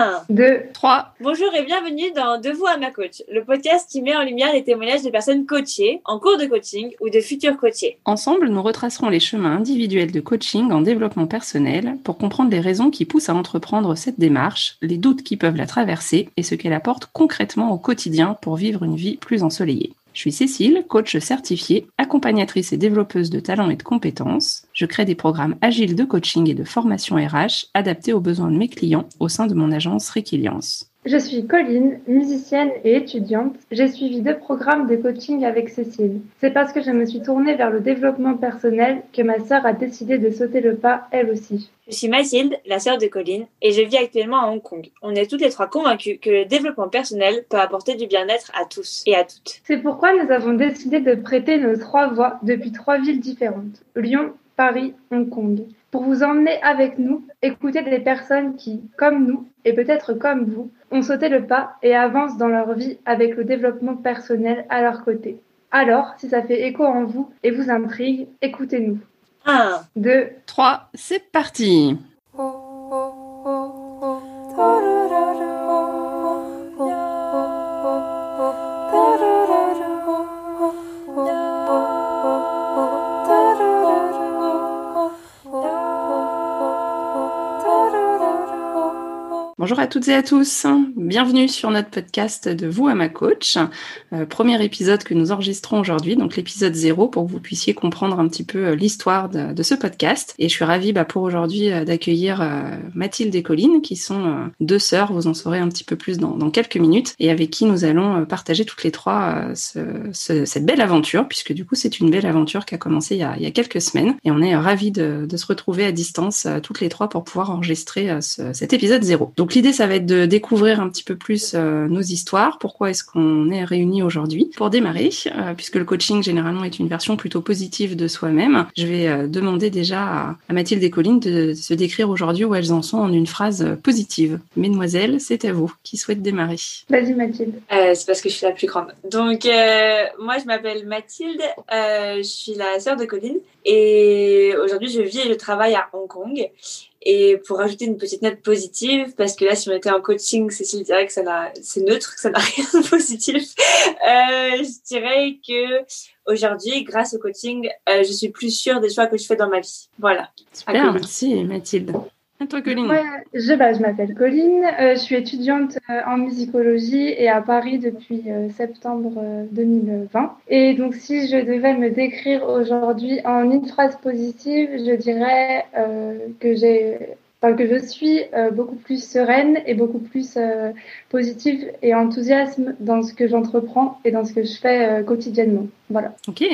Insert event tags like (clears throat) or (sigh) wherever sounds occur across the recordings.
1, 2, 3. Bonjour et bienvenue dans De vous à ma coach, le podcast qui met en lumière les témoignages de personnes coachées, en cours de coaching ou de futurs coachés. Ensemble, nous retracerons les chemins individuels de coaching en développement personnel pour comprendre les raisons qui poussent à entreprendre cette démarche, les doutes qui peuvent la traverser et ce qu'elle apporte concrètement au quotidien pour vivre une vie plus ensoleillée. Je suis Cécile, coach certifiée, accompagnatrice et développeuse de talents et de compétences. Je crée des programmes agiles de coaching et de formation RH adaptés aux besoins de mes clients au sein de mon agence Requiliance. Je suis Colline, musicienne et étudiante. J'ai suivi deux programmes de coaching avec Cécile. C'est parce que je me suis tournée vers le développement personnel que ma sœur a décidé de sauter le pas, elle aussi. Je suis Mathilde, la sœur de Colline, et je vis actuellement à Hong Kong. On est toutes les trois convaincus que le développement personnel peut apporter du bien-être à tous et à toutes. C'est pourquoi nous avons décidé de prêter nos trois voix depuis trois villes différentes. Lyon, Paris, Hong Kong pour vous emmener avec nous, écouter des personnes qui, comme nous, et peut-être comme vous, ont sauté le pas et avancent dans leur vie avec le développement personnel à leur côté. Alors, si ça fait écho en vous et vous intrigue, écoutez-nous. 1, 2, 3, c'est parti Bonjour à toutes et à tous, bienvenue sur notre podcast de Vous à ma coach, euh, premier épisode que nous enregistrons aujourd'hui, donc l'épisode 0 pour que vous puissiez comprendre un petit peu euh, l'histoire de, ce podcast. Et je suis ravie bah, pour aujourd'hui euh, d'accueillir Mathilde et Colline qui sont deux sœurs, vous en saurez un petit peu plus dans, quelques minutes, et avec qui nous allons partager toutes les trois ce, ce, cette belle aventure, puisque du coup c'est une belle aventure qui a commencé il y a, quelques semaines, et on est ravis de, se retrouver à distance toutes les trois pour pouvoir enregistrer ce, cet épisode 0. Donc l'idée, ça va être de découvrir un petit peu plus euh, nos histoires, pourquoi est-ce qu'on est réunis aujourd'hui. Pour démarrer, euh, puisque le coaching généralement est une version plutôt positive de soi-même, je vais euh, demander déjà à, à, Mathilde et Colline de, de se décrire aujourd'hui où elles en sont en une phrase positive. Mesdemoiselles, c'est à vous. Qui souhaite démarrer Vas-y Mathilde. c'est parce que je suis la plus grande. Donc moi, je m'appelle Mathilde, je suis la sœur de Colline et aujourd'hui, je vis et je travaille à Hong Kong. Et pour rajouter une petite note positive, parce que là, si on était en coaching, Cécile dirait que ça n'a, c'est neutre, que ça n'a (laughs) rien de positif. Euh, je dirais que aujourd'hui, grâce au coaching, euh, je suis plus sûre des choix que je fais dans ma vie. Voilà. Super, merci Mathilde. Et toi, Colline ouais, Je, bah, je m'appelle Colline, euh, je suis étudiante euh, en musicologie et à Paris depuis euh, septembre 2020. Et donc, si je devais me décrire aujourd'hui en une phrase positive, je dirais que j'ai Enfin, que je suis euh, beaucoup plus sereine et beaucoup plus euh, positive et enthousiasme dans ce que j'entreprends et dans ce que je fais euh, quotidiennement. Voilà. Ok,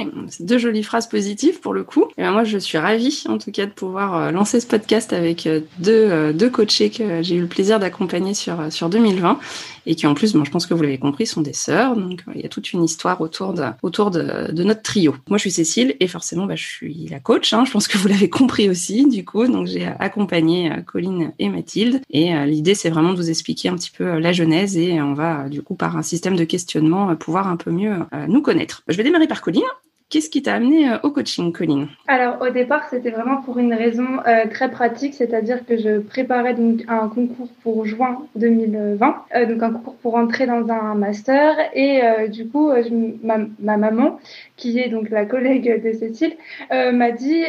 deux jolies phrases positives pour le coup. Et ben moi, je suis ravie en tout cas de pouvoir lancer ce podcast avec deux, deux coachés que j'ai eu le plaisir d'accompagner sur, sur 2020 et qui en plus, bon, je pense que vous l'avez compris, sont des sœurs. Donc il y a toute une histoire autour de, autour de, de notre trio. Moi, je suis Cécile et forcément, bah, je suis la coach. Hein. Je pense que vous l'avez compris aussi. Du coup, donc j'ai accompagné Colline et Mathilde. Et euh, l'idée, c'est vraiment de vous expliquer un petit peu euh, la et on va, du coup, par un système de questionnement, euh, pouvoir un peu mieux nous connaître. Je vais démarrer par Colline. Qu'est-ce qui t'a amené au coaching, Colline? Alors au départ, c'était vraiment pour une raison euh, très pratique, c'est-à-dire que je préparais donc un concours pour juin 2020, euh, donc un concours pour entrer dans un master, et euh, du coup, ma, ma, maman, qui est donc la collègue de Cécile, m'a dit,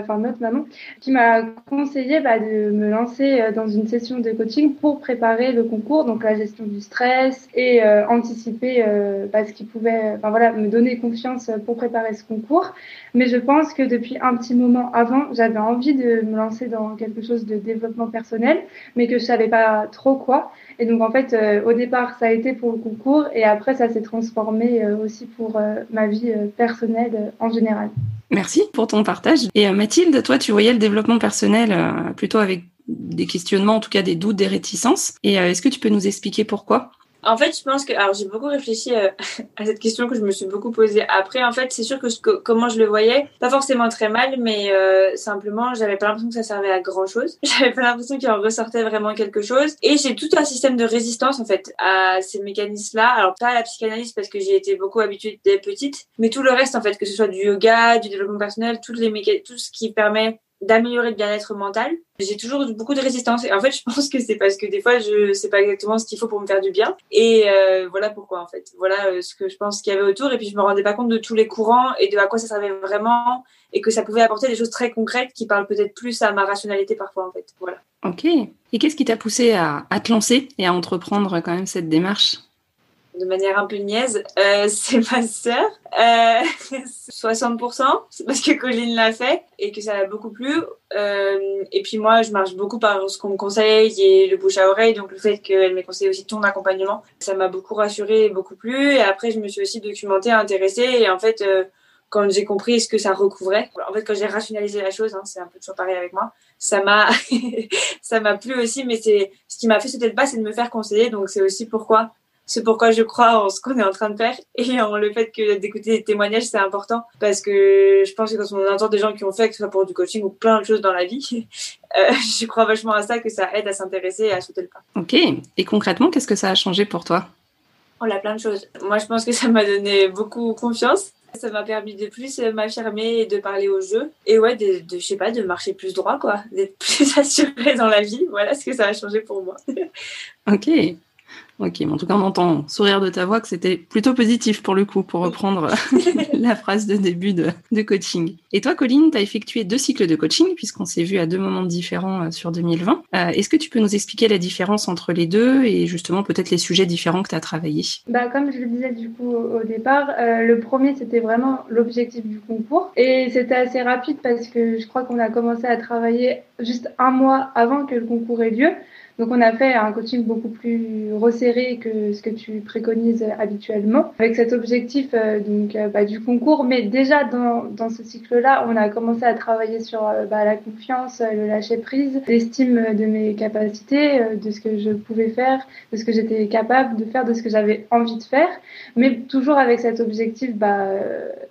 enfin notre maman, qui m'a conseillé bah, de me lancer dans une session de coaching pour préparer le concours, donc la gestion du stress et anticiper bah, ce qui pouvait, enfin voilà, me donner confiance pour préparer ce concours. Mais je pense que depuis un petit moment avant, j'avais envie de me lancer dans quelque chose de développement personnel, mais que je savais pas trop quoi. Et donc en fait, euh, au départ, ça a été pour le concours, et après, ça s'est transformé euh, aussi pour euh, ma vie personnelle en général. Merci pour ton partage. Et Mathilde, toi, tu voyais le développement personnel plutôt avec des questionnements, en tout cas des doutes, des réticences. Et est-ce que tu peux nous expliquer pourquoi? En fait, je pense que alors j'ai beaucoup réfléchi euh, (laughs) à cette question que je me suis beaucoup posée. Après, en fait, c'est sûr que, ce que, comment je le voyais, pas forcément très mal, mais euh, simplement, j'avais pas l'impression que ça servait à grand chose. (laughs) J'avais pas l'impression qu'il en ressortait vraiment quelque chose. Et j'ai tout un système de résistance en fait à ces mécanismes-là. Alors pas à la psychanalyse parce que j'ai été beaucoup habituée dès petite, mais tout le reste en fait, que ce soit du yoga, du développement personnel, toutes les tout ce qui permet d'améliorer le bien-être mental. J'ai toujours beaucoup de résistance. Et en fait, je pense que c'est parce que des fois, je sais pas exactement ce qu'il faut pour me faire du bien. Et euh, voilà pourquoi, en fait. Voilà euh, ce que je pense qu'il y avait autour. Et puis, je me rendais pas compte de tous les courants et de à quoi ça servait vraiment. Et que ça pouvait apporter des choses très concrètes qui parlent peut-être plus à ma rationalité parfois, en fait. Voilà. Ok. Et qu'est-ce qui t'a poussé à, à te lancer et à entreprendre quand même cette démarche? De manière un peu niaise, euh, (laughs) c'est ma sœur. Euh, (laughs) 60%, c'est parce que Colline l'a fait et que ça l'a beaucoup plu. Euh, et puis moi, je marche beaucoup par ce qu'on me conseille et le bouche à oreille. Donc le fait qu'elle m'ait conseillé aussi ton accompagnement, ça m'a beaucoup rassurée et beaucoup plu. Et après, je me suis aussi documentée, intéressée. Et en fait, euh, quand j'ai compris ce que ça recouvrait, en fait, quand j'ai rationalisé la chose, hein, c'est un peu toujours pareil avec moi, ça m'a, (laughs) ça m'a plu aussi. Mais c'est ce qui m'a fait sauter le pas, c'est de me faire conseiller. Donc c'est aussi pourquoi c'est pourquoi je crois en ce qu'on est en train de faire et en le fait que d'écouter des témoignages, c'est important parce que je pense que quand on entend des gens qui ont fait, que ce soit pour du coaching ou plein de choses dans la vie, (laughs) euh, je crois vachement à ça, que ça aide à s'intéresser et à sauter le pas. Ok. Et concrètement, qu'est-ce que ça a changé pour toi? On a plein de choses. Moi, je pense que ça m'a donné beaucoup confiance. Ça m'a permis de plus m'affirmer et de parler au jeu. Et ouais, de, de, je sais pas, de marcher plus droit, quoi. D'être (laughs) plus assuré dans la vie. Voilà ce que ça a changé pour moi. (laughs) ok. Ok, mais en tout cas, on entend sourire de ta voix que c'était plutôt positif pour le coup, pour reprendre (laughs) (laughs) la phrase de début de, de coaching. Et toi, Colline, tu as effectué deux cycles de coaching, puisqu'on s'est vu à deux moments différents euh, sur 2020. Euh, Est-ce que tu peux nous expliquer la différence entre les deux et justement peut-être les sujets différents que tu as travaillés? Bah, Comme je le disais du coup au départ, euh, le premier, c'était vraiment l'objectif du concours. Et c'était assez rapide parce que je crois qu'on a commencé à travailler juste un mois avant que le concours ait lieu. Donc on a fait un coaching beaucoup plus resserré que ce que tu préconises habituellement, avec cet objectif euh, donc euh, bah, du concours. Mais déjà dans, dans ce cycle-là, on a commencé à travailler sur euh, bah, la confiance, le lâcher prise, l'estime de mes capacités, de ce que je pouvais faire, de ce que j'étais capable de faire, de ce que j'avais envie de faire, mais toujours avec cet objectif bah,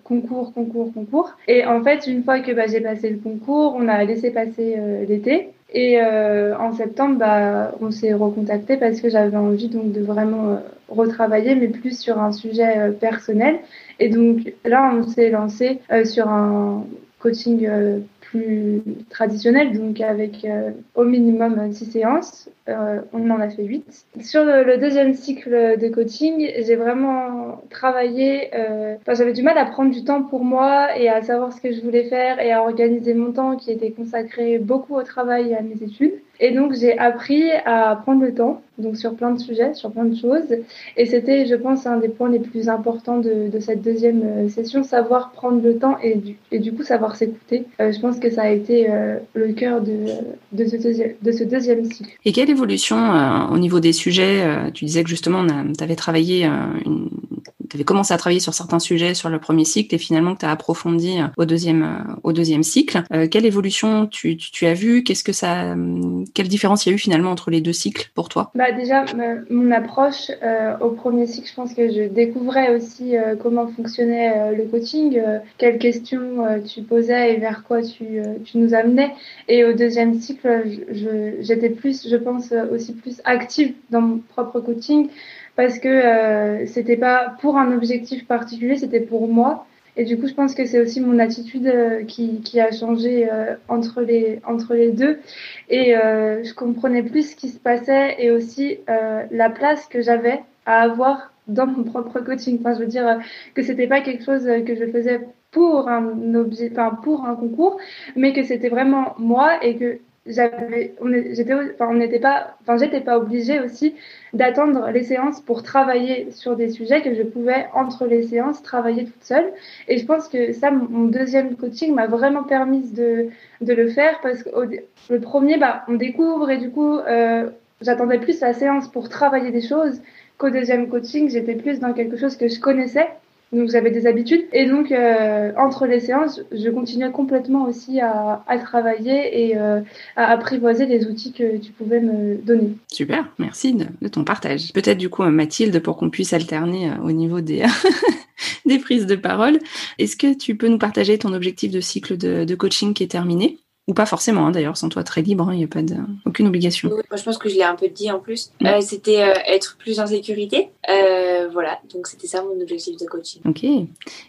concours, concours, concours. Et en fait, une fois que bah, j'ai passé le concours, on a laissé passer l'été. Et euh, en septembre, bah, on s'est recontacté parce que j'avais envie donc de vraiment euh, retravailler, mais plus sur un sujet euh, personnel. Et donc là, on s'est lancé euh, sur un coaching euh, plus traditionnel, donc avec euh, au minimum 6 séances. Euh, on en a fait 8. Sur le, deuxième cycle de coaching, j'ai vraiment travaillé, euh, j'avais du mal à prendre du temps pour moi et à savoir ce que je voulais faire et à organiser mon temps qui était consacré beaucoup au travail et à mes études. Et donc, j'ai appris à prendre le temps, donc sur plein de sujets, sur plein de choses. Et c'était, je pense, un des points les plus importants de, cette deuxième euh, session, savoir prendre le temps et du, et du coup savoir s'écouter. Je pense que ça a été le cœur de, de, ce deuxième, de ce deuxième cycle. Évolution euh, au niveau des sujets Tu disais que justement, tu avais travaillé une tu avais commencé à travailler sur certains sujets sur le premier cycle et finalement que tu as approfondi au deuxième, au deuxième cycle. Euh, quelle évolution tu, tu, tu as vu Qu'est-ce que ça, quelle différence il y a eu finalement entre les deux cycles pour toi? Bah déjà, mon approche euh, au premier cycle, je pense que je découvrais aussi euh, comment fonctionnait euh, le coaching, euh, quelles questions euh, tu posais et vers quoi tu, tu nous amenais. Et au deuxième cycle, j'étais plus, je pense, aussi plus active dans mon propre coaching parce que euh, c'était pas pour un objectif particulier, c'était pour moi. Et du coup, je pense que c'est aussi mon attitude euh, qui, qui, a changé euh, entre, les, entre les deux. Et euh, je comprenais plus ce qui se passait et aussi euh, la place que j'avais à avoir dans mon propre coaching. Enfin, je veux dire que c'était pas quelque chose que je faisais pour un objet, enfin pour un concours, mais que c'était vraiment moi et que j'avais on pas enfin j'étais pas obligée aussi d'attendre les séances pour travailler sur des sujets que je pouvais entre les séances travailler toute seule. Et je pense que ça mon deuxième coaching m'a vraiment permis de de le faire parce que le premier bah on découvre et du coup euh, j'attendais plus la séance pour travailler des choses qu'au deuxième coaching. J'étais plus dans quelque chose que je connaissais donc j'avais des habitudes et donc euh, entre les séances, je continuais complètement aussi à, travailler et euh, à apprivoiser les outils que tu pouvais me donner. Super, merci de, ton partage. Peut-être du coup Mathilde pour qu'on puisse alterner euh, au niveau des (laughs) des prises de parole. Est-ce que tu peux nous partager ton objectif de cycle de coaching qui est terminé? Ou pas forcément hein, d'ailleurs, sans toi très libre, il hein, n'y a pas de, aucune obligation. Oui, moi, je pense que je l'ai un peu dit en plus. Ouais. Euh, c'était euh, être plus en sécurité. Euh, voilà, donc c'était ça mon objectif de coaching. Ok.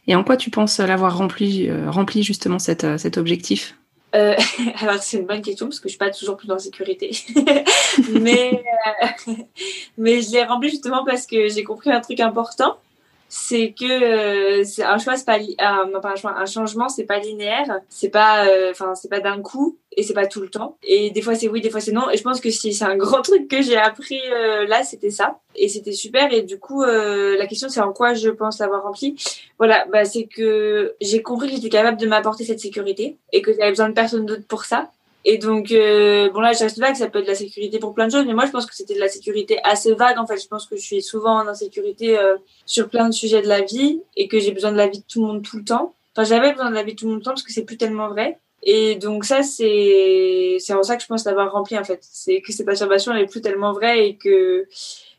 Et en quoi tu penses l'avoir rempli, rempli justement cet, cet objectif? Euh, (laughs) alors c'est une bonne question parce que je suis pas toujours plus en sécurité, (laughs) mais euh, (laughs) mais je l'ai rempli justement parce que j'ai compris un truc important, c'est que euh, un choix, c'est pas non pas un choix, un changement, c'est pas linéaire, c'est pas enfin c'est pas d'un coup et c'est pas tout le temps. Et des fois c'est oui, des fois c'est non. Et je pense que si c'est un grand (laughs) truc que j'ai appris là, c'était ça et c'était super. Et du coup la question c'est en quoi je pense l'avoir rempli. Voilà, bah c'est que j'ai compris que j'étais capable de m'apporter cette sécurité et que j'avais besoin de personne d'autre pour ça. Et donc, euh, bon là, je reste vague, ça peut être de la sécurité pour plein de choses, mais moi, je pense que c'était de la sécurité assez vague. En fait, je pense que je suis souvent en insécurité euh, sur plein de sujets de la vie et que j'ai besoin de la vie de tout le monde tout le temps. Enfin, j'avais besoin de la vie de tout le monde tout le temps parce que c'est plus tellement vrai. Et donc ça, c'est c'est en ça que je pense l'avoir rempli en fait. C'est que cette affirmation elle est plus tellement vraie et que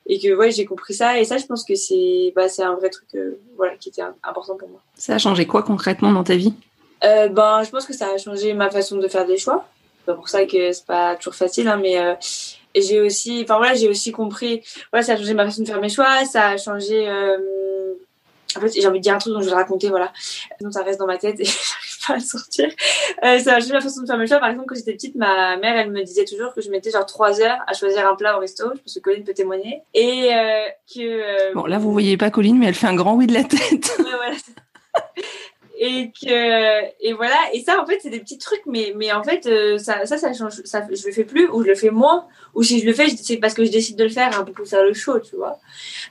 et que ouais, j'ai compris ça. Et ça, je pense que c'est bah, c'est un vrai truc euh, voilà qui était important pour moi. Ça a changé quoi concrètement dans ta vie? Euh, Ben, je pense que ça a changé ma façon de faire des choix c'est pour ça que c'est pas toujours facile, hein, mais euh, j'ai aussi, enfin voilà, j'ai aussi compris, voilà, ça a changé ma façon de faire mes choix, ça a changé. Euh, en fait, j'ai envie de dire un truc dont je vais raconter, voilà. Donc ça reste dans ma tête et (laughs) j'arrive pas à le sortir. Euh, ça a changé ma façon de faire mes choix. Par exemple, quand j'étais petite, ma mère, elle me disait toujours que je mettais genre trois heures à choisir un plat au resto. Je pense que Colline peut témoigner. Et euh, que. Bon, là, vous voyez pas Colline, mais elle fait un grand oui de la tête. ouais, voilà (laughs) et que et voilà. Et ça en fait c'est des petits trucs mais mais en fait euh, ça ça ça change ça je le fais plus ou je le fais moins. Ou si je le fais c'est parce que je décide de le faire un peu pour faire le show tu vois.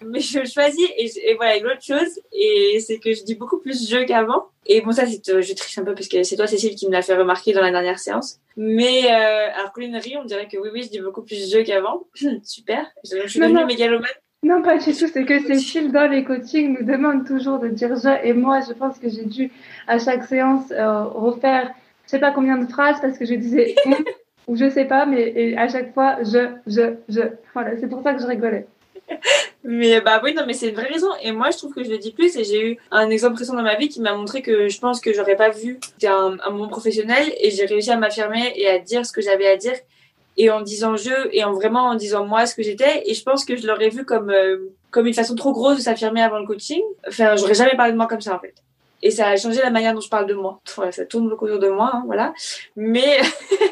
Mais je choisis et, et voilà l'autre chose et c'est que je dis beaucoup plus je qu'avant. Et bon ça c'est euh, je triche un peu parce que c'est toi Cécile qui me l'a fait remarquer dans la dernière séance. Mais euh, alors Colline rit on dirait que oui oui je dis beaucoup plus je qu'avant. (clears throat) Super. Je, suis devenue mégalomane non, pas du tout. C'est que Cécile, dans les coachings, nous demande toujours de dire je. Et moi, je pense que j'ai dû, à chaque séance, euh, refaire je sais pas combien de phrases parce que je disais (laughs) ou je sais pas, mais à chaque fois, je, je, je. Voilà, c'est pour ça que je rigolais. Mais bah oui, non, mais c'est une vraie raison. Et moi, je trouve que je le dis plus. Et j'ai eu un exemple récent dans ma vie qui m'a montré que je pense que j'aurais pas vu. Un, un moment professionnel et j'ai réussi à m'affirmer et à dire ce que j'avais à dire et en disant je et en vraiment en disant moi ce que j'étais. Et je pense que je l'aurais vu comme euh, comme une façon trop grosse de s'affirmer avant le coaching. Enfin j'aurais jamais parlé de moi comme ça en fait et ça a changé la manière dont je parle de moi. Voilà, ça tourne autour de moi, hein, voilà. Mais,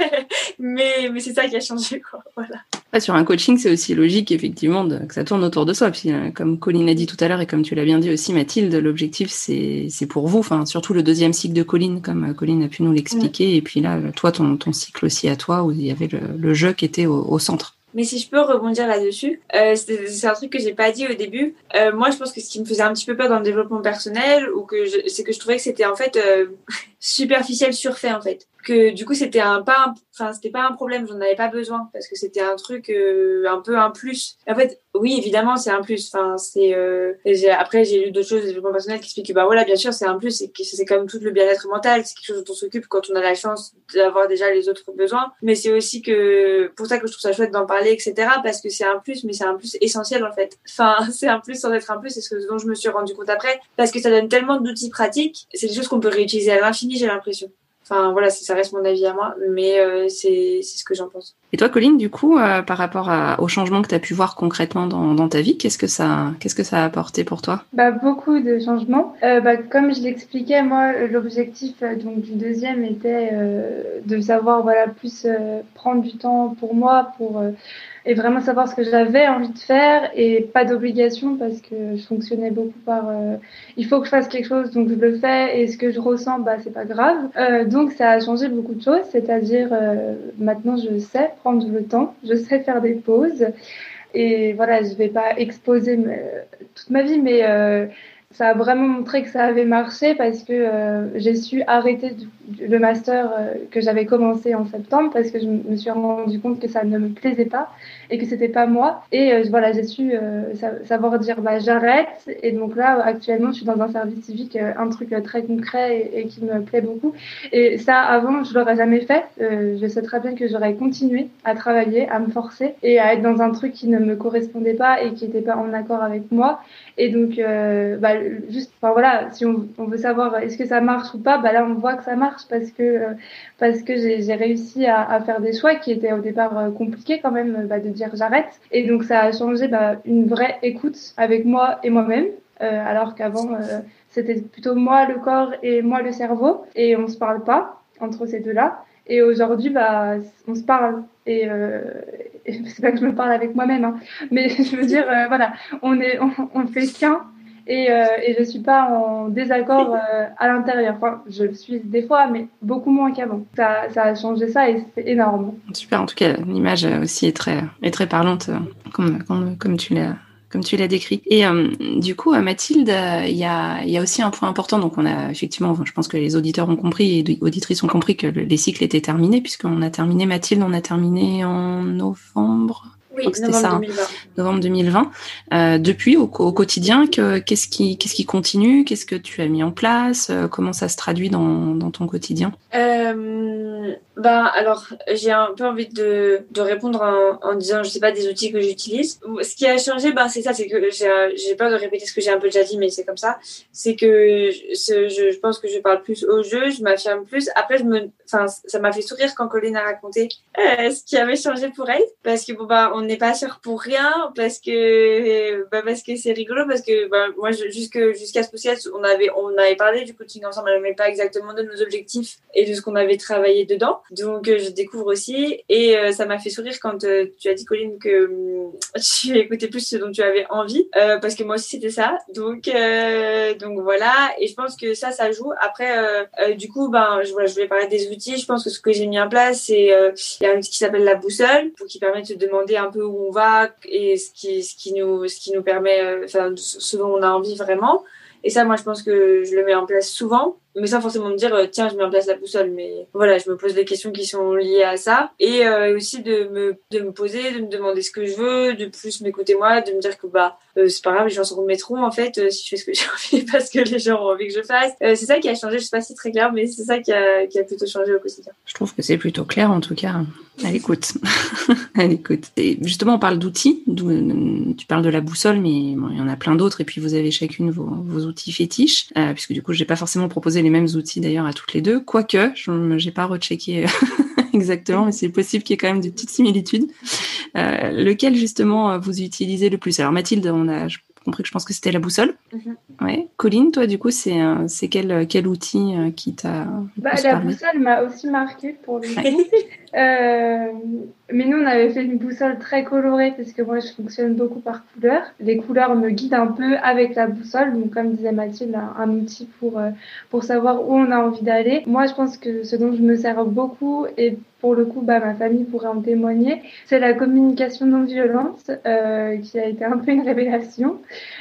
(laughs) mais, mais c'est ça qui a changé, quoi. Voilà. sur un coaching, c'est aussi logique, effectivement, de, que ça tourne autour de soi. Puis, euh, comme Colline a dit tout à l'heure et comme tu l'as bien dit aussi, Mathilde, l'objectif, c'est, c'est pour vous. Enfin, surtout le deuxième cycle de Colline, comme euh, Colline a pu nous l'expliquer. Et puis là, toi, ton, ton cycle aussi à toi, où il y avait le, le jeu qui était au, au centre. Mais si je peux rebondir là-dessus, euh, c'est un truc que j'ai pas dit au début. Euh, moi, je pense que ce qui me faisait un petit peu peur dans le développement personnel, ou que c'est que je trouvais que c'était en fait euh, (laughs) superficiel, surfait en fait. Que du coup c'était un pas enfin c'était pas un problème j'en avais pas besoin parce que c'était un truc euh, un peu un plus. En fait oui évidemment c'est un plus. Enfin c'est euh, après j'ai lu d'autres choses des développement personnel qui expliquent que bah voilà bien sûr c'est un plus que c'est comme tout le bien-être mental c'est quelque chose dont on s'occupe quand on a la chance d'avoir déjà les autres besoins. Mais c'est aussi que pour ça que je trouve ça chouette d'en parler etc parce que c'est un plus mais c'est un plus essentiel en fait. Enfin (laughs) c'est un plus sans être un plus c'est ce dont je me suis rendu compte après parce que ça donne tellement d'outils pratiques c'est des choses qu'on peut réutiliser à l'infini j'ai l'impression Enfin voilà, ça reste mon avis à moi, mais euh, c'est ce que j'en pense. Et toi, Colline, du coup, euh, par rapport à, au changement que tu as pu voir concrètement dans, dans ta vie, qu'est-ce que ça, qu'est-ce que ça a apporté pour toi? Bah, Beaucoup de changements. Euh, bah, comme je l'expliquais, moi, l'objectif donc du deuxième était de savoir voilà plus prendre du temps pour moi, pour et vraiment savoir ce que j'avais envie de faire et pas d'obligation parce que je fonctionnais beaucoup par euh, il faut que je fasse quelque chose donc je le fais et ce que je ressens bah c'est pas grave. Euh, donc ça a changé beaucoup de choses. C'est-à-dire euh, maintenant je sais prendre le temps. Je sais faire des pauses. Et voilà je vais pas exposer toute ma vie mais ça a vraiment montré que ça avait marché parce que euh, j'ai su arrêter le master euh, que j'avais commencé en septembre parce que je me suis rendu compte que ça ne me plaisait pas et que c'était pas moi. Et euh, voilà j'ai su savoir dire bah j'arrête. Et donc là actuellement je suis dans un service civique un truc très concret et, qui me plaît beaucoup. Et ça avant je l'aurais jamais fait. Je sais très bien que j'aurais continué à travailler à me forcer et à être dans un truc qui ne me correspondait pas et qui n'était pas en accord avec moi. Et donc bah, juste, enfin voilà, si on, veut savoir est-ce que ça marche ou pas, bah là on voit que ça marche parce que euh, parce que j'ai réussi à, faire des choix qui étaient au départ euh, compliqués quand même, bah, de dire j'arrête. Et donc ça a changé bah, une vraie écoute avec moi et moi-même, euh, alors qu'avant c'était plutôt moi le corps et moi le cerveau et on se parle pas entre ces deux-là. Et aujourd'hui, bah, on se parle. Et, euh, (laughs) c'est pas que je me parle avec moi-même, hein, mais (laughs) je veux dire, euh, voilà, on est, (laughs) on fait qu'un. Et, euh, et, je suis pas en désaccord euh, à l'intérieur. Enfin, je le suis des fois, mais beaucoup moins qu'avant. Ça, a changé ça et c'est énorme. Super. En tout cas, l'image aussi est très, est très parlante, comme, comme, comme tu l'as comme tu l'as décrit. Et euh, du coup, Mathilde, il y a, y a aussi un point important. Donc, on a effectivement, je pense que les auditeurs ont compris et auditrices ont compris que les cycles étaient terminés, puisqu'on a terminé, Mathilde, on a terminé en novembre. Oui, novembre, ça, 2020. novembre 2020. Euh, depuis, au, au quotidien, qu'est-ce qui, qu'est-ce qui continue? Qu'est-ce que tu as mis en place? Euh, Comment ça se traduit dans, dans ton quotidien? Euh, bah, alors, j'ai un peu envie de, de répondre en, en, disant, je sais pas, des outils que j'utilise. Ce qui a changé, bah, c'est ça, c'est que j'ai peur de répéter ce que j'ai un peu déjà dit, mais c'est comme ça. C'est que je, je, pense que je parle plus au jeu, je m'affirme plus. Après, je me, enfin, ça m'a fait sourire quand Colline a raconté euh, ce qui avait changé pour elle, parce que bon bah, on n'est pas sûr pour rien, parce que bah, parce que c'est rigolo, parce que bah, moi, jusque jusqu'à ce podcast, on avait on avait parlé du coaching ensemble, mais pas exactement de nos objectifs et de ce qu'on avait travaillé dedans. Donc euh, je découvre aussi et euh, ça m'a fait sourire quand euh, tu as dit Colline que (laughs) tu écoutais plus ce dont tu avais envie parce que moi aussi c'était ça. Donc donc voilà et je pense que ça ça joue. Après du coup ben je, voilà, je voulais parler des outils. Je pense que ce que j'ai mis en place c'est il y a un outil qui s'appelle la boussole qui permet de demander un peu où on va et ce qui ce qui nous ce qui nous permet enfin ce dont on a envie vraiment. Et ça moi je pense que je le mets en place souvent mais sans forcément me dire euh, tiens je mets en place la boussole mais voilà je me pose des questions qui sont liées à ça. Et euh, aussi de me de me poser de me demander ce que je veux de plus m'écouter moi de me dire que bah euh, c'est pas grave les gens s'en remettront en fait si je fais ce que (laughs) j'ai envie parce que les gens ont envie que je fasse. C'est ça qui a changé je sais pas si c'est très clair mais c'est ça qui a, qui a plutôt changé au quotidien. Je trouve que c'est plutôt clair en tout cas. À l'écoute. (laughs) À l'écoute. Et justement on parle d'outils tu parles de la boussole mais il y en a plein d'autres et puis vous avez chacune vos, vos outils fétiches puisque du coup j'ai pas forcément proposé les mêmes outils d'ailleurs à toutes les deux, quoique je n'ai pas rechecké (laughs) exactement, mais c'est possible qu'il y ait quand même des petites similitudes. Euh, lequel justement vous utilisez le plus? Alors Mathilde, on a compris que je pense que c'était la boussole. Mm -hmm. Ouais. Colline, toi du coup, c'est quel, quel outil euh, qui t'a bah, La parlé boussole m'a aussi marqué pour le. (laughs) euh, mais nous, on avait fait une boussole très colorée parce que moi, je fonctionne beaucoup par couleur. Les couleurs me guident un peu avec la boussole. Donc, comme disait Mathilde, un, outil pour, euh, pour savoir où on a envie d'aller. Moi, je pense que ce dont je me sers beaucoup et pour le coup, bah, ma famille pourrait en témoigner, c'est la communication non violente euh, qui a été un peu une révélation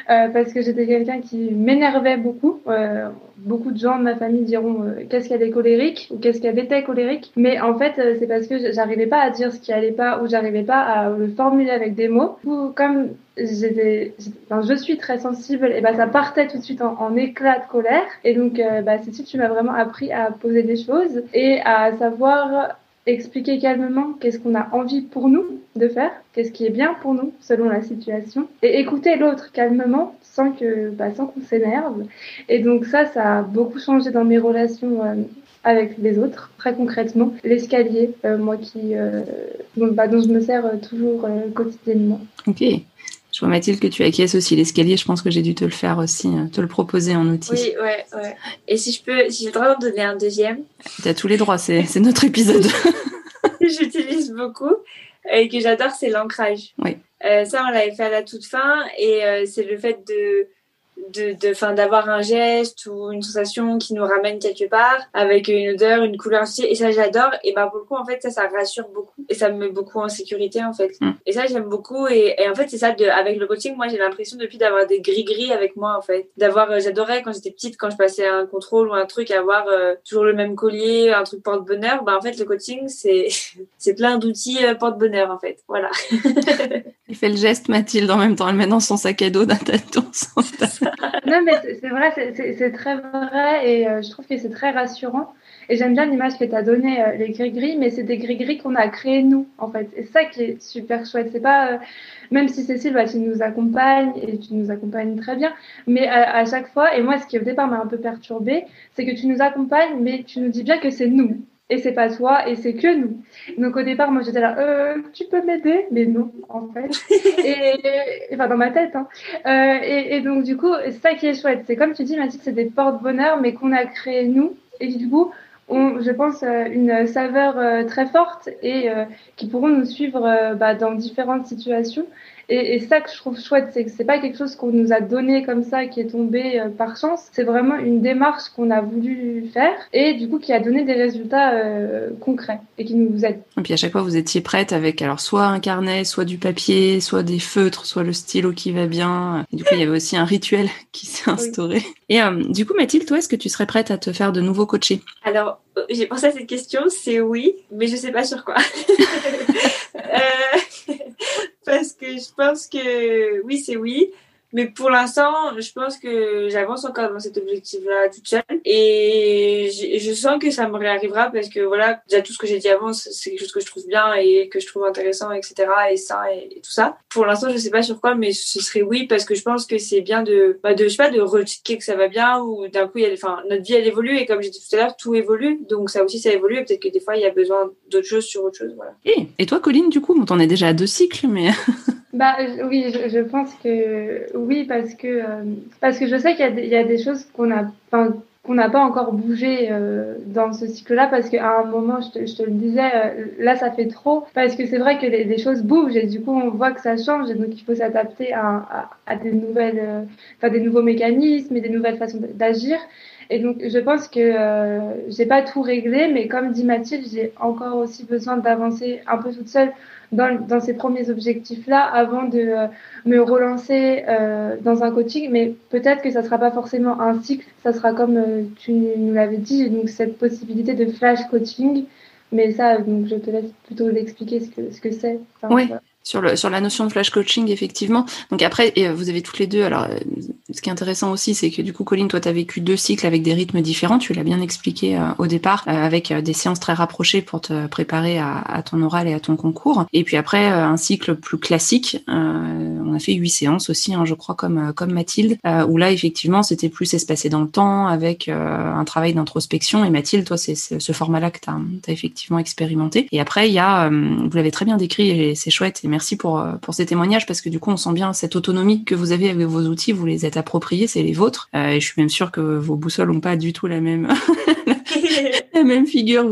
euh, parce que j'étais quelqu'un qui m'énervait beaucoup. Euh, beaucoup de gens de ma famille diront euh, qu'est-ce qu'elle est colérique ou qu'est-ce qu'elle était colérique, mais en fait, c'est parce que j'arrivais pas à dire ce qui allait pas ou j'arrivais pas à le formuler avec des mots. Ou comme j'étais, je suis très sensible, et ben ça partait tout de suite en, éclat de colère. Et donc, euh, bah, tu m'as vraiment appris à poser des choses et à savoir expliquer calmement qu'est-ce qu'on a envie pour nous de faire, qu'est-ce qui est bien pour nous selon la situation, et écouter l'autre calmement sans que, bah, sans qu'on s'énerve. Et donc ça, ça a beaucoup changé dans mes relations euh, avec les autres, très concrètement. L'escalier, euh, moi qui, euh, bah, dont je me sers toujours quotidiennement. Ok. Je vois Mathilde que tu acquiesces aussi l'escalier. Je pense que j'ai dû te le faire aussi, te le proposer en outil. Oui, ouais, ouais. Et si je peux, si j'ai le droit d'en donner un deuxième? Tu as tous les droits, c'est notre épisode. (laughs) (laughs) J'utilise beaucoup et que j'adore, c'est l'ancrage. Oui. Euh, ça, on l'avait fait à la toute fin et euh, c'est le fait de de, de fin d'avoir un geste ou une sensation qui nous ramène quelque part avec une odeur une couleur aussi et ça j'adore. Et ben pour le coup en fait ça ça rassure beaucoup et ça me met beaucoup en sécurité en fait. Mm. et ça j'aime beaucoup et, et, en fait c'est ça de avec le coaching moi j'ai l'impression depuis d'avoir des gris gris avec moi en fait. D'avoir euh, j'adorais quand j'étais petite quand je passais un contrôle ou un truc avoir euh, toujours le même collier un truc porte bonheur ben en fait le coaching c'est (laughs) c'est plein d'outils euh, porte bonheur en fait. Voilà (laughs) il fait le geste Mathilde en même temps elle met dans son sac à dos d'un tâton (laughs) non, mais c'est vrai, c'est très vrai et euh, je trouve que c'est très rassurant. Et j'aime bien l'image que tu as donnée, euh, les gris-gris, mais c'est des gris-gris qu'on a créés nous, en fait. Et ça qui est super chouette. C'est pas, euh, même si Cécile, bah, tu nous accompagnes et tu nous accompagnes très bien, mais à, à chaque fois, et moi, ce qui au départ m'a un peu perturbée, c'est que tu nous accompagnes, mais tu nous dis bien que c'est nous et c'est pas toi et c'est que nous. Donc au départ, moi j'étais là, euh, tu peux m'aider, mais non en fait. (laughs) et, enfin dans ma tête. Hein. Euh, et, et, donc du coup, c'est ça qui est chouette. C'est comme tu dis, Mathilde, c'est des porte-bonheur, mais qu'on a créé nous. Et du coup, ont, je pense, une saveur très forte et qui pourront nous suivre bah, dans différentes situations. Et, et, ça que je trouve chouette, c'est que c'est pas quelque chose qu'on nous a donné comme ça, qui est tombé euh, par chance. C'est vraiment une démarche qu'on a voulu faire et du coup qui a donné des résultats euh, concrets et qui nous aide. Et puis à chaque fois, vous étiez prête avec alors soit un carnet, soit du papier, soit des feutres, soit le stylo qui va bien. Et du coup, il y avait aussi un rituel (laughs) qui s'est instauré. Et euh, du coup, Mathilde, toi, est-ce que tu serais prête à te faire de nouveaux coachés? Alors, j'ai pensé à cette question, c'est oui, mais je sais pas sur quoi. (laughs) (laughs) parce que je pense que oui, c'est oui. Mais pour l'instant, je pense que j'avance encore dans cet objectif-là toute seule. Et je, sens que ça me réarrivera parce que voilà, déjà tout ce que j'ai dit avant, c'est quelque chose que je trouve bien et que je trouve intéressant, etc. Et ça et, tout ça. Pour l'instant, je sais pas sur quoi, mais ce serait oui parce que je pense que c'est bien de, bah de, je sais pas, de rechecker que ça va bien ou d'un coup, enfin, notre vie, elle évolue et comme j'ai dit tout à l'heure, tout évolue. Donc ça aussi, ça évolue peut-être que des fois, il y a besoin d'autres choses sur autre chose, voilà. Et, et toi, Colline, du coup, on t'en est déjà à deux cycles, mais. (laughs) Bah oui, je, je, pense que oui parce que euh, parce que je sais qu'il y, y, a des choses qu'on a qu'on n'a pas encore bougé euh, dans ce cycle-là parce qu'à un moment, je te, je te le disais, euh, là ça fait trop parce que c'est vrai que les, les, choses bougent et du coup on voit que ça change et donc il faut s'adapter à, à, à, des nouvelles, enfin des nouveaux mécanismes et des nouvelles façons d'agir. Et donc, je pense que euh, j'ai pas tout réglé, mais comme dit Mathilde, j'ai encore aussi besoin d'avancer un peu toute seule dans, dans ces premiers objectifs-là avant de euh, me relancer euh, dans un coaching. Mais peut-être que ça sera pas forcément un cycle, ça sera comme euh, tu nous l'avais dit, donc cette possibilité de flash coaching. Mais ça, donc je te laisse plutôt l'expliquer ce que ce que c'est. Enfin, oui sur, la notion de flash coaching, effectivement. Donc après, et euh, vous avez toutes les deux. Alors, euh, ce qui est intéressant aussi, c'est que du coup, Colline, toi, tu as vécu deux cycles avec des rythmes différents. Tu l'as bien expliqué euh, au départ, avec des séances très rapprochées pour te préparer à, ton oral et à ton concours. Et puis après, un cycle plus classique. on a fait huit séances aussi, hein, je crois, comme, comme Mathilde, où là, effectivement, c'était plus espacé dans le temps, avec un travail d'introspection. Et Mathilde, toi, c'est ce format-là que tu as, effectivement expérimenté. Et après, il y a, vous l'avez très bien décrit, et c'est chouette. Et merci pour, euh, pour ces témoignages parce que du coup, on sent bien cette autonomie que vous avez avec vos outils, vous les êtes appropriés, c'est les vôtres. Euh, et je suis même sûre que vos boussoles n'ont pas du tout la même (laughs) (laughs) la même figure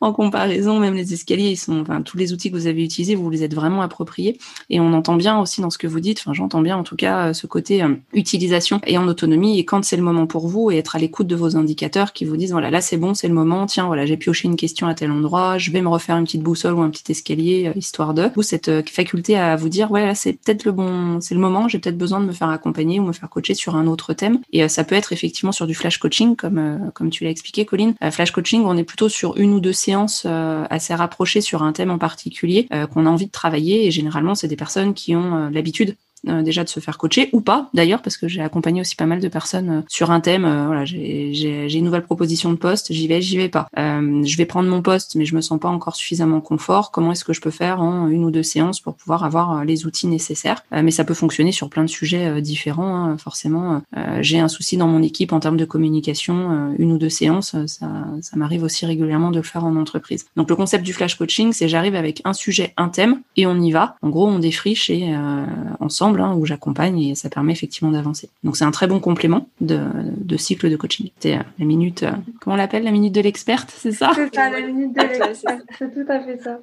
en comparaison. Même les escaliers, ils sont, enfin, tous les outils que vous avez utilisés, vous les êtes vraiment appropriés. Et on entend bien aussi dans ce que vous dites. Enfin, j'entends bien en tout cas ce côté euh, utilisation et en autonomie. Et quand c'est le moment pour vous, et être à l'écoute de vos indicateurs qui vous disent voilà, là c'est bon, c'est le moment. Tiens, voilà, j'ai pioché une question à tel endroit. Je vais me refaire une petite boussole ou un petit escalier histoire de. Vous cette faculté à vous dire ouais là c'est peut-être le bon c'est le moment j'ai peut-être besoin de me faire accompagner ou me faire coacher sur un autre thème et euh, ça peut être effectivement sur du flash coaching comme euh, comme tu l'as expliqué Colline euh, flash coaching on est plutôt sur une ou deux séances assez rapprochées sur un thème en particulier qu'on a envie de travailler. Et généralement c'est des personnes qui ont l'habitude euh, déjà de se faire coacher ou pas d'ailleurs parce que j'ai accompagné aussi pas mal de personnes euh, sur un thème euh, voilà j'ai une nouvelle proposition de poste j'y vais j'y vais pas. Je vais prendre mon poste mais je me sens pas encore suffisamment confort. Comment est-ce que je peux faire en une ou deux séances pour pouvoir avoir les outils nécessaires? Mais ça peut fonctionner sur plein de sujets différents hein. forcément. J'ai un souci dans mon équipe en termes de communication une ou deux séances ça, ça m'arrive aussi régulièrement de le faire en entreprise. Donc le concept du flash coaching c'est j'arrive avec un sujet un thème et on y va. En gros on défriche et ensemble Hein, où j'accompagne et ça permet effectivement d'avancer. Donc c'est un très bon complément de, de cycle de coaching. C'est euh, la minute, euh, comment on l'appelle, la minute de l'experte, c'est ça? C'est ça, la minute de (laughs) l'experte, c'est tout à fait ça.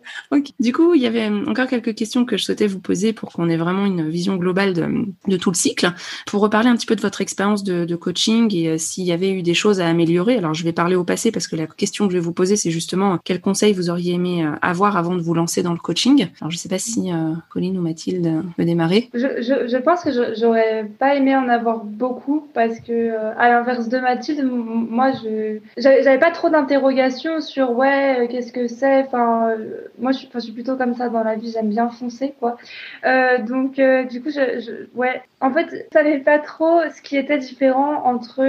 Du coup, il y avait encore quelques questions que je souhaitais vous poser pour qu'on ait vraiment une vision globale de, de, tout le cycle. Pour reparler un petit peu de votre expérience de, de, coaching et euh, s'il y avait eu des choses à améliorer. Alors je vais parler au passé parce que la question que je vais vous poser, c'est justement quels conseils vous auriez aimé avoir avant de vous lancer dans le coaching? Alors je sais pas si Colline ou Mathilde veut démarrer je, je, pense que j'aurais pas aimé en avoir beaucoup parce que, euh, à l'inverse de Mathilde, moi, je j'avais pas trop d'interrogations sur ouais, euh, qu'est-ce que c'est. Enfin, euh, moi, je, je, suis plutôt comme ça dans la vie. J'aime bien foncer, quoi. donc, du coup, je, ouais. En fait, ça savais pas trop ce qui était différent entre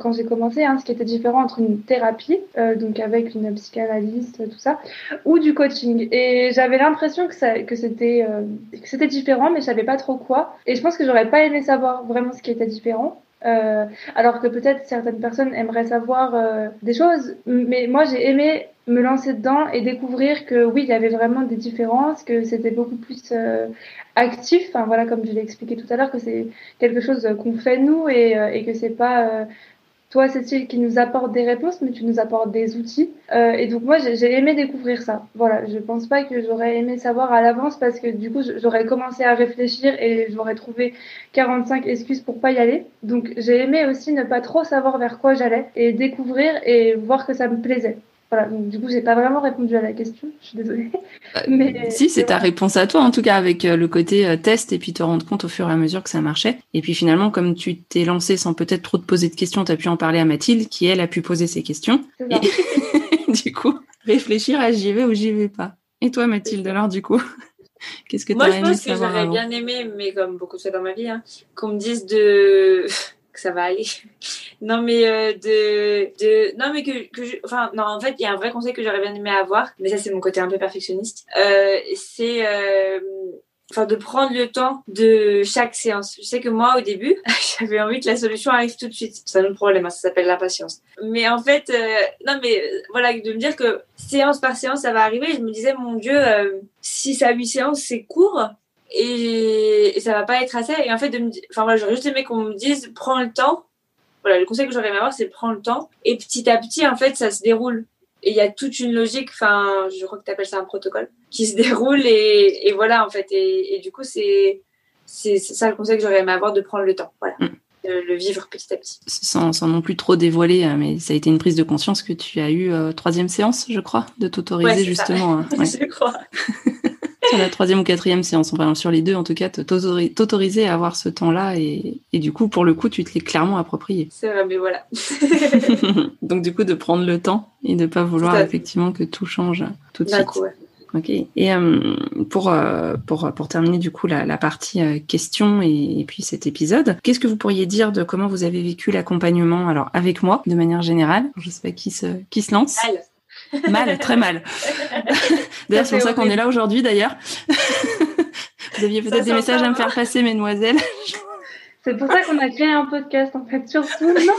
quand j'ai commencé, hein, ce qui était différent entre une thérapie, donc avec une psychanalyste, tout ça, ou du coaching. Et j'avais l'impression que c'était que c'était différent, mais je savais pas trop quoi. Et je pense que j'aurais pas aimé savoir vraiment ce qui était différent. Euh, alors que peut-être certaines personnes aimeraient savoir euh, des choses, mais moi j'ai aimé me lancer dedans et découvrir que oui, il y avait vraiment des différences, que c'était beaucoup plus euh, actif. Enfin voilà, comme je l'ai expliqué tout à l'heure, que c'est quelque chose qu'on fait nous et, et que c'est pas toi, Cécile, qui nous apporte des réponses, mais tu nous apportes des outils. Euh, et donc moi, j'ai aimé découvrir ça. Voilà, je pense pas que j'aurais aimé savoir à l'avance parce que du coup, j'aurais commencé à réfléchir et j'aurais trouvé 45 excuses pour pas y aller. Donc j'ai aimé aussi ne pas trop savoir vers quoi j'allais et découvrir et voir que ça me plaisait. Voilà, donc du coup, j'ai pas vraiment répondu à la question, je suis désolée. Euh, (laughs) mais, si, c'est ta réponse à toi, en tout cas, avec euh, le côté euh, test et puis te rendre compte au fur et à mesure que ça marchait. Et puis finalement, comme tu t'es lancé sans peut-être trop te poser de questions, tu as pu en parler à Mathilde, qui elle a pu poser ses questions. Et (laughs) du coup, réfléchir à j'y vais ou j'y vais pas. Et toi, Mathilde, alors du coup (laughs) Qu'est-ce que tu Moi, je pense que j'aurais bien aimé, mais comme beaucoup de fois dans ma vie, hein, qu'on me dise de que ça va aller. (laughs) Non, mais euh, de, de, non, mais que, que je... enfin, non, en fait, il y a un vrai conseil que j'aurais bien aimé avoir, mais ça, c'est mon côté un peu perfectionniste. Euh, c'est, euh, enfin, de prendre le temps de chaque séance. Je sais que moi, au début, (laughs) j'avais envie que la solution arrive tout de suite. C'est un autre problème, hein, ça s'appelle l'impatience. Mais en fait, euh, non, mais voilà, de me dire que séance par séance, ça va arriver. Je me disais, mon Dieu, euh, 6 à 8 séances, c'est court et, ça va pas être assez. Et en fait, de me, enfin voilà, j'aurais juste aimé qu'on me dise prends le temps. Voilà, le conseil que j'aurais aimé avoir, c'est prends le temps. Et petit à petit, en fait, ça se déroule. Et il y a toute une logique, enfin, je crois que tu appelles ça un protocole, qui se (laughs) déroule et, et voilà, en fait. Et, et du coup, c'est, ça le conseil que j'aurais aimé avoir, de prendre le temps. Voilà. Mm. De le vivre petit à petit. Sans, sans, non plus trop dévoiler, euh, mais ça a été une prise de conscience que tu as eu euh, troisième séance, je crois, de t'autoriser justement. Hein, (laughs) ouais. je crois. (laughs) sur la troisième ou quatrième séance, enfin sur les deux en tout cas, t'autoriser à avoir ce temps-là et, et, du coup, pour le coup, tu te l'es clairement approprié. C'est vrai, mais voilà. (laughs) Donc du coup, de prendre le temps et de pas vouloir effectivement que tout change tout de suite. Coup, ouais. Ok. Et euh, pour, euh, pour, pour terminer du coup la, la partie euh, questions et, et, puis cet épisode, qu'est-ce que vous pourriez dire de comment vous avez vécu l'accompagnement alors avec moi de manière générale? Je sais pas qui se qui se lance. Mal, très mal. (laughs) d'ailleurs, c'est pour ça qu'on est là aujourd'hui, d'ailleurs. (laughs) Vous aviez peut-être des messages à me faire passer, mesdemoiselles. C'est pour ça qu'on a créé un podcast, en fait, surtout, non?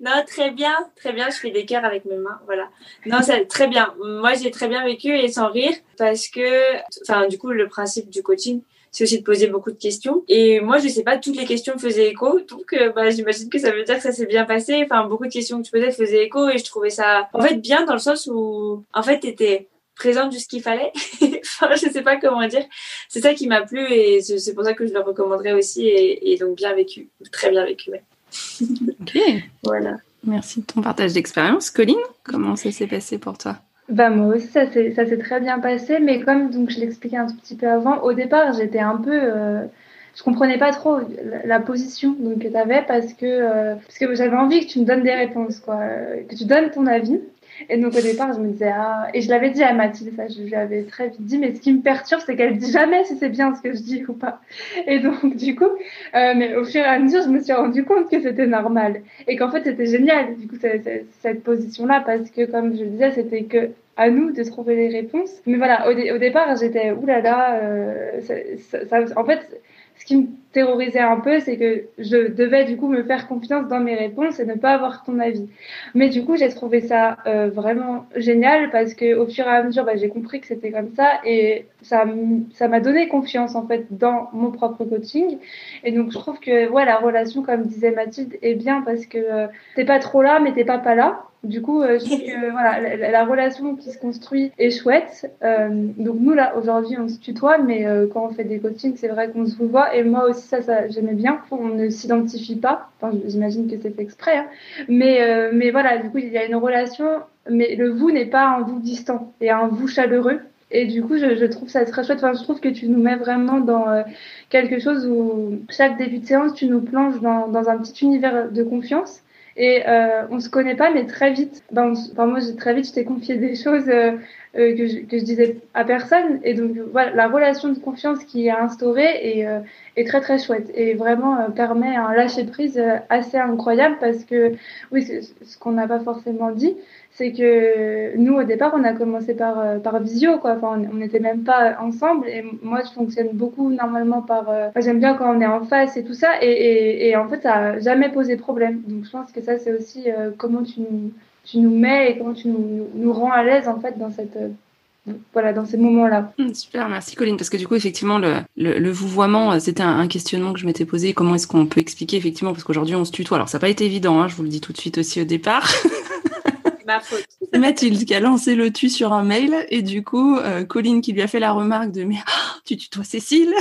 Non, très bien, très bien. Je fais des cœurs avec mes mains, voilà. Non, c'est très bien. Moi, j'ai très bien vécu et sans rire, parce que, enfin, du coup, le principe du coaching, c'est aussi de poser beaucoup de questions. Et moi, je sais pas, toutes les questions faisaient écho. Donc, euh, bah, j'imagine que ça veut dire que ça s'est bien passé. Enfin, beaucoup de questions que tu posais faisaient écho et je trouvais ça, en fait, bien dans le sens où, en fait, t'étais présente de ce qu'il fallait. (laughs) enfin, je sais pas comment dire. C'est ça qui m'a plu et c'est pour ça que je le recommanderais aussi et, et donc bien vécu, très bien vécu. Ouais. (laughs) ok. Voilà. Merci de ton partage d'expérience. Colline, comment ça s'est passé pour toi? Bah moi aussi ça s'est ça s'est très bien passé mais comme donc je l'expliquais un petit peu avant au départ j'étais un peu euh, je comprenais pas trop la, position donc que tu avais parce que euh, que j'avais envie que tu me donnes des réponses quoi que tu donnes ton avis et donc au départ, je me disais, ah, et je l'avais dit à Mathilde, ça, je lui avais très vite dit, mais ce qui me perturbe, c'est qu'elle dit jamais si c'est bien ce que je dis ou pas. Et donc du coup, euh, mais au fur et à mesure, je me suis rendu compte que c'était normal et qu'en fait c'était génial, du coup, cette, position-là, parce que comme je le disais, c'était que à nous de trouver les réponses. Mais voilà, au, au départ, j'étais oulala, euh, ça, ça, en fait, ce qui me terrorisait un peu, c'est que je devais du coup me faire confiance dans mes réponses et ne pas avoir ton avis. Mais du coup, j'ai trouvé ça euh, vraiment génial parce que au fur et à mesure, bah, j'ai compris que c'était comme ça et ça ça m'a donné confiance en fait dans mon propre coaching. Et donc, je trouve que ouais, la relation, comme disait Mathilde, est bien parce que euh, t'es pas trop là, mais t'es pas pas là. Du coup, euh, je trouve (laughs) que voilà, la, la, relation qui se construit est chouette. Euh, donc nous là aujourd'hui on se tutoie, mais euh, quand on fait des coachings, c'est vrai qu'on se voit. Et moi aussi ça, ça j'aimais bien. On ne s'identifie pas. Enfin, j'imagine que c'est fait exprès. Hein. Mais euh, mais voilà, du coup il y a une relation, mais le vous n'est pas un vous distant, et un vous chaleureux. Et du coup, je, je, trouve ça très chouette. Enfin, je trouve que tu nous mets vraiment dans euh, quelque chose où chaque début de séance, tu nous plonges dans, dans un petit univers de confiance. Et euh, on se connaît pas, mais très vite, ben, enfin, moi, j'ai très vite, je t'ai confié des choses euh, que, je, que je disais à personne. Et donc, voilà, la relation de confiance qui est instaurée est, euh, est très, très chouette et vraiment euh, permet un lâcher prise euh, assez incroyable parce que, oui, ce qu'on n'a pas forcément dit, c'est que nous, au départ, on a commencé par, euh, par visio, quoi. Enfin, on n'était même pas ensemble. Et moi, je fonctionne beaucoup normalement par. Euh, J'aime bien quand on est en face et tout ça. Et, et, et en fait, ça n'a jamais posé problème. Donc, je pense que ça, c'est aussi comment tu nous, tu nous mets et comment tu nous, nous, nous rends à l'aise, en fait, dans cette, voilà, dans ces moments-là. Mmh, super, merci Colline, parce que du coup, effectivement, le, le, le vouvoiement, euh, c'était un, un, questionnement que je m'étais posé. Comment est-ce qu'on peut expliquer, effectivement, parce qu'aujourd'hui, on se tutoie. Alors, ça n'a pas été évident, hein, je vous le dis tout de suite aussi au départ. (laughs) Ma faute. C'est (laughs) Mathilde qui a lancé le tu sur un mail et du coup, euh, Colline qui lui a fait la remarque de mais oh, tu tutoies Cécile.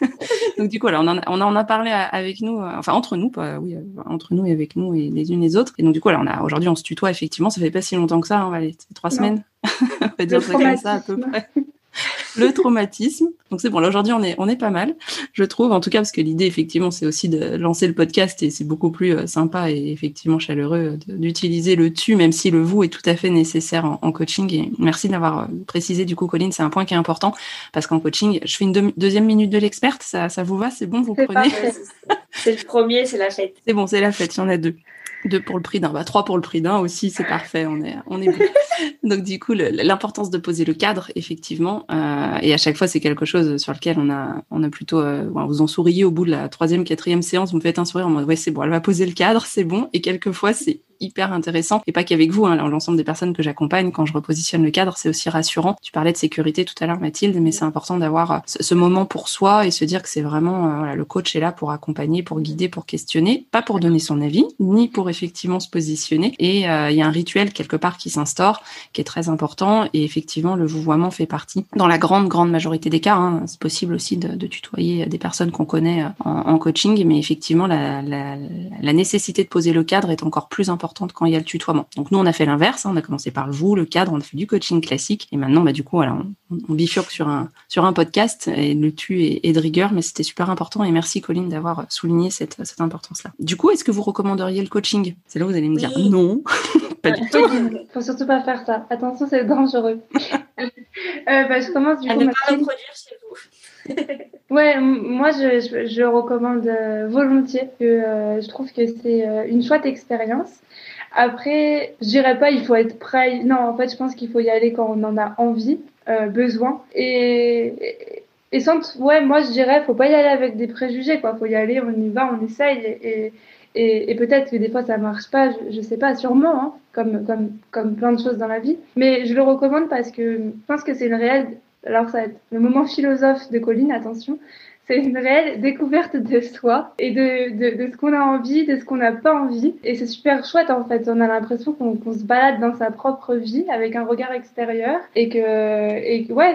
(laughs) Donc du coup, alors, on, en a, on en a parlé avec nous, euh, enfin entre nous, pas, oui, euh, entre nous et avec nous et les unes les autres. Et donc du coup, alors, on a aujourd'hui on se tutoie effectivement. Ça fait pas si longtemps que ça, hein, trois non. semaines. (laughs) on va dire ça comme ça à peu près (laughs) le traumatisme. Donc c'est bon, là aujourd'hui on est on est pas mal, je trouve en tout cas parce que l'idée effectivement c'est aussi de lancer le podcast et c'est beaucoup plus euh, sympa et effectivement chaleureux d'utiliser le tu même si le vous est tout à fait nécessaire en, en coaching et merci d'avoir euh, précisé du coup Colline, c'est un point qui est important parce qu'en coaching, je fais une deuxième minute de l'experte, ça ça vous va, c'est bon, vous prenez (laughs) C'est le premier, c'est la fête. C'est bon, c'est la fête, il y en a deux. Deux pour le prix d'un, bah trois pour le prix d'un aussi, c'est parfait, on est on est bon. (laughs) Donc du coup, l'importance de poser le cadre, effectivement, euh, et à chaque fois c'est quelque chose sur lequel on a on a plutôt, euh, vous en souriez au bout de la troisième, quatrième séance, vous me faites un sourire en mode ouais c'est bon, elle va poser le cadre, c'est bon, et quelquefois c'est hyper intéressant et pas qu'avec vous, hein, l'ensemble des personnes que j'accompagne quand je repositionne le cadre, c'est aussi rassurant. Tu parlais de sécurité tout à l'heure Mathilde, mais c'est important d'avoir ce, ce, moment pour soi et se dire que c'est vraiment euh, le coach est là pour accompagner, pour guider, pour questionner, pas pour donner son avis, ni pour effectivement se positionner. Et euh, il y a un rituel quelque part qui s'instaure, qui est très important et effectivement le vouvoiement fait partie. Dans la grande grande majorité des cas, hein, c'est possible aussi de, tutoyer des personnes qu'on connaît en, coaching, mais effectivement la, la nécessité de poser le cadre est encore plus importante quand il y a le tutoiement. Donc nous, on a fait l'inverse. Hein, on a commencé par le vous, le cadre, on a fait du coaching classique. Et maintenant, bah, du coup, voilà, on, on bifurque sur un, sur un podcast et le tu est, est de rigueur, mais c'était super important. Et merci, Colline, d'avoir souligné cette, cette importance-là. Du coup, est-ce que vous recommanderiez le coaching? C'est là où vous allez me dire oui. non, (laughs) pas du tout. Faut surtout pas faire ça. Attention, c'est dangereux. (laughs) euh, bah, je commence du à coup. ne pas reproduire chez vous. (laughs) ouais, moi je, je, je recommande euh, volontiers que euh, je trouve que c'est euh, une chouette expérience. Après, je dirais pas il faut être prêt. Non, en fait, je pense qu'il faut y aller quand on en a envie, euh, besoin. Et, et sans, ouais, moi je dirais, faut pas y aller avec des préjugés, quoi. Faut y aller, on y va, on essaye. Et, et, et peut-être que des fois ça marche pas, je, je sais pas, sûrement, hein, comme, comme, comme plein de choses dans la vie. Mais je le recommande parce que je pense que c'est une réelle. Alors ça va être le moment philosophe de Colline, attention c'est une réelle découverte de soi et de, de, de ce qu'on a envie, de ce qu'on n'a pas envie. Et c'est super chouette en fait. On a l'impression qu'on qu se balade dans sa propre vie avec un regard extérieur et que, et que ouais,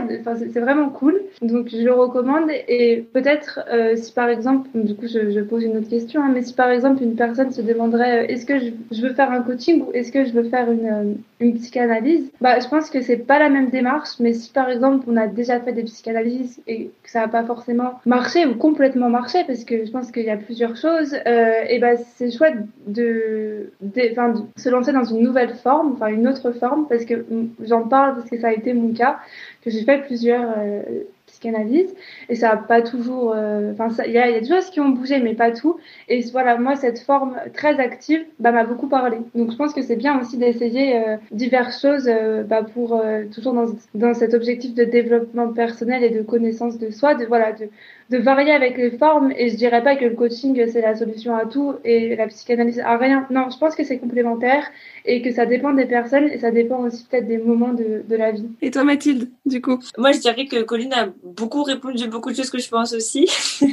c'est vraiment cool. Donc je le recommande. Et peut-être euh, si par exemple, du coup je, je pose une autre question, hein, mais si par exemple une personne se demanderait euh, est-ce que je, je, veux faire un coaching ou est-ce que je veux faire une, euh, une psychanalyse, bah je pense que c'est pas la même démarche. Mais si par exemple on a déjà fait des psychanalyses et que ça n'a pas forcément marché ou complètement marché parce que je pense qu'il y a plusieurs choses euh, et ben c'est chouette de, de, de, se lancer dans une nouvelle forme enfin une autre forme parce que j'en parle parce que ça a été mon cas que j'ai fait plusieurs euh, psychanalyse. Et ça a pas toujours enfin euh, il y, a, des choses qui ont bougé mais pas tout. Et voilà moi cette forme très active bah, m'a beaucoup parlé. Donc je pense que c'est bien aussi d'essayer euh, diverses choses euh, bah, pour euh, toujours dans, dans cet objectif de développement personnel et de connaissance de soi de voilà de, de varier avec les formes. Et je dirais pas que le coaching c'est la solution à tout et la psychanalyse à rien. Non je pense que c'est complémentaire et que ça dépend des personnes et ça dépend aussi peut-être des moments de, de la vie et toi Mathilde du coup? Moi je dirais que Colline a beaucoup répondu beaucoup de choses que je pense aussi. (laughs)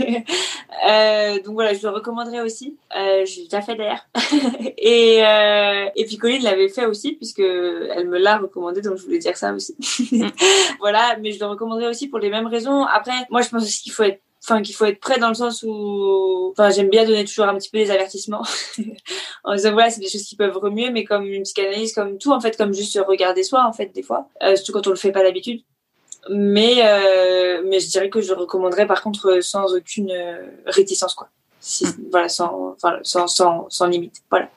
euh, donc voilà, je le recommanderais aussi. Euh, J'ai déjà fait d'ailleurs. (laughs) et, euh, et puis Colline l'avait fait aussi puisque elle me l'a recommandé, donc je voulais dire ça aussi. (laughs) voilà, mais je le recommanderais aussi pour les mêmes raisons. Après, moi je pense aussi qu'il faut être enfin qu'il faut être prêt dans le sens où enfin j'aime bien donner toujours un petit peu des avertissements. (laughs) En disant voilà c'est des choses qui peuvent remuer mais comme une psychanalyse comme tout en fait comme juste regarder soi en fait des fois. Euh, surtout quand on le fait pas d'habitude. Mais euh, mais je dirais que je recommanderais par contre sans aucune euh, réticence quoi. Si, mm. voilà sans enfin sans, sans sans limite voilà.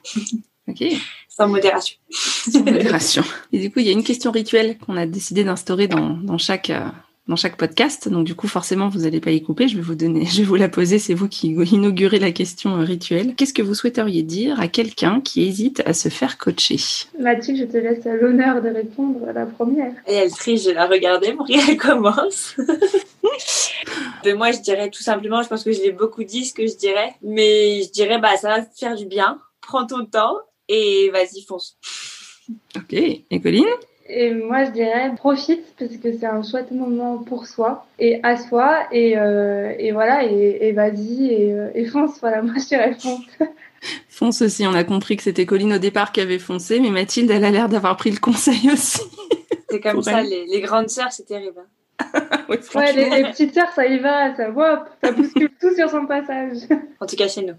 Ok. (laughs) Sans modération. Sans modération. Et du coup il y a une question rituelle qu'on a décidé d'instaurer dans dans chaque euh, dans chaque podcast. Donc du coup, forcément, vous n'allez pas y couper. Je vais vous donner, (laughs) je vais vous la poser. C'est vous qui (laughs) inaugurez la question rituelle. Qu'est-ce que vous souhaiteriez dire à quelqu'un qui hésite à se faire coacher? Mathilde, je te laisse l'honneur de répondre à la première. Et elle triche, je la regardais pour qu'elle (laughs) commence. mais moi, je dirais tout simplement, je pense que je l'ai beaucoup dit ce que je dirais, mais je dirais, bah, ça va te faire du bien. Prends ton temps et vas-y, fonce. Ok. Et Colline? Et moi, je dirais profite parce que c'est un chouette moment pour soi et à soi. Et, euh, et voilà, et, vas-y et, euh, et, fonce. Voilà, (laughs) moi, je dirais fonce. (laughs) fonce aussi. On a compris que c'était Colline au départ qui avait foncé, mais Mathilde, elle a l'air d'avoir pris le conseil (laughs) aussi. C'est comme ça, les, les, grandes sœurs, c'est terrible. Hein. ouais, les, petites sœurs, ça y va, ça, hop, ça bouscule tout sur son passage. En tout cas, chez nous.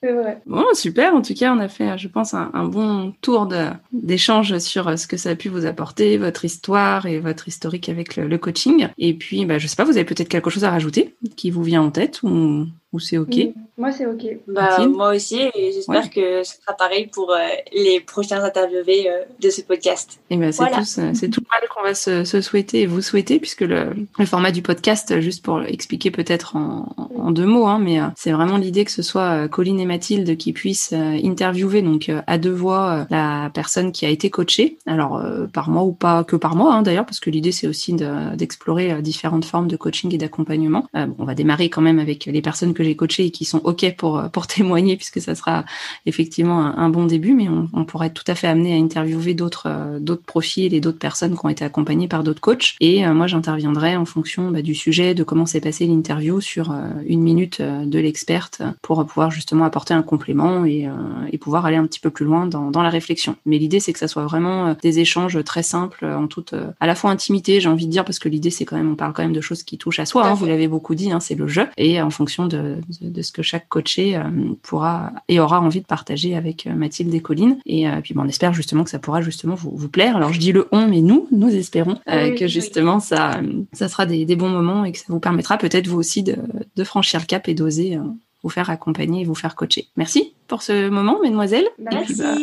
C'est vrai. Bon, super. En tout cas, on a fait, je pense, un, bon tour d'échange sur euh, ce que ça a pu vous apporter, votre histoire et votre historique avec le, coaching. Et puis, bah, je sais pas, vous avez peut-être quelque chose à rajouter qui vous vient en tête ou ou c'est OK? Moi, c'est OK. Bah, moi aussi, et j'espère que ce sera pareil pour euh, les prochains interviewés euh, de ce podcast. Et eh ben, c'est tout, tout mal qu'on va se, souhaiter et vous souhaiter, puisque le, le, format du podcast, juste pour expliquer peut-être en, en, deux mots, hein, mais euh, c'est vraiment l'idée que ce soit Colline et Mathilde qui puissent interviewer, donc à deux voix, la personne qui a été coachée, alors par moi ou pas que par moi, hein, d'ailleurs, parce que l'idée, c'est aussi d'explorer différentes formes de coaching et d'accompagnement. on va démarrer quand même avec les personnes que j'ai coachés et qui sont OK pour, pour (laughs) témoigner, puisque ça sera effectivement un, bon début, mais on, on, pourrait être tout à fait amené à interviewer d'autres euh, d'autres profils et d'autres personnes qui ont été accompagnées par d'autres coachs. Et euh, moi, j'interviendrai en fonction bah, du sujet, de comment s'est passé l'interview sur euh, une minute de l'experte pour pouvoir justement apporter un complément et, et pouvoir aller un petit peu plus loin dans, dans la réflexion. Mais l'idée, c'est que ça soit vraiment des échanges très simples, en toute à la fois intimité, j'ai envie de dire, parce que l'idée, c'est quand même, on parle quand même de choses qui touchent à soi. Hein, vous l'avez beaucoup dit, hein, c'est le jeu. Et en fonction de, de, ce que chaque coaché euh, pourra et aura envie de partager avec euh, Mathilde et Colline. Et euh, puis bon, on espère justement que ça pourra justement vous, vous plaire. Alors je dis le on, mais nous, nous espérons que justement ça, ça sera des, des, bons moments et que ça vous permettra peut-être vous aussi de, de franchir le cap et d'oser vous faire accompagner et vous faire coacher. Merci pour ce moment, mesdemoiselles. Merci. Bah,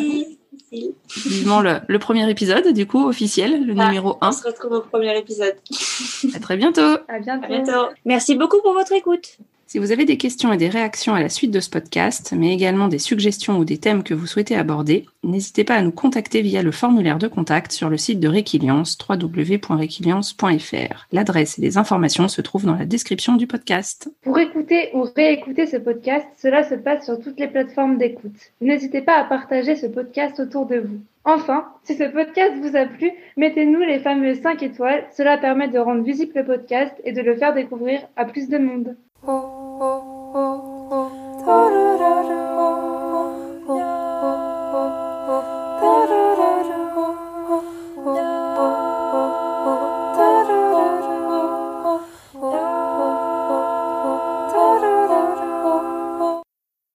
vivement le, le, premier épisode, du coup, officiel, le ah, numéro 1. On se retrouve au premier épisode. à très bientôt. À bientôt. À bientôt. Merci beaucoup pour votre écoute. Si vous avez des questions et des réactions à la suite de ce podcast, mais également des suggestions ou des thèmes que vous souhaitez aborder, n'hésitez pas à nous contacter via le formulaire de contact sur le site de Réquiliance, www.réquiliance.fr. L'adresse et les informations se trouvent dans la description du podcast. Pour écouter ou réécouter ce podcast, cela se passe sur toutes les plateformes d'écoute. N'hésitez pas à partager ce podcast autour de vous. Enfin, si ce podcast vous a plu, mettez-nous les fameuses 5 étoiles. Cela permet de rendre visible le podcast et de le faire découvrir à plus de monde. 오, 오, 오, 도로로로.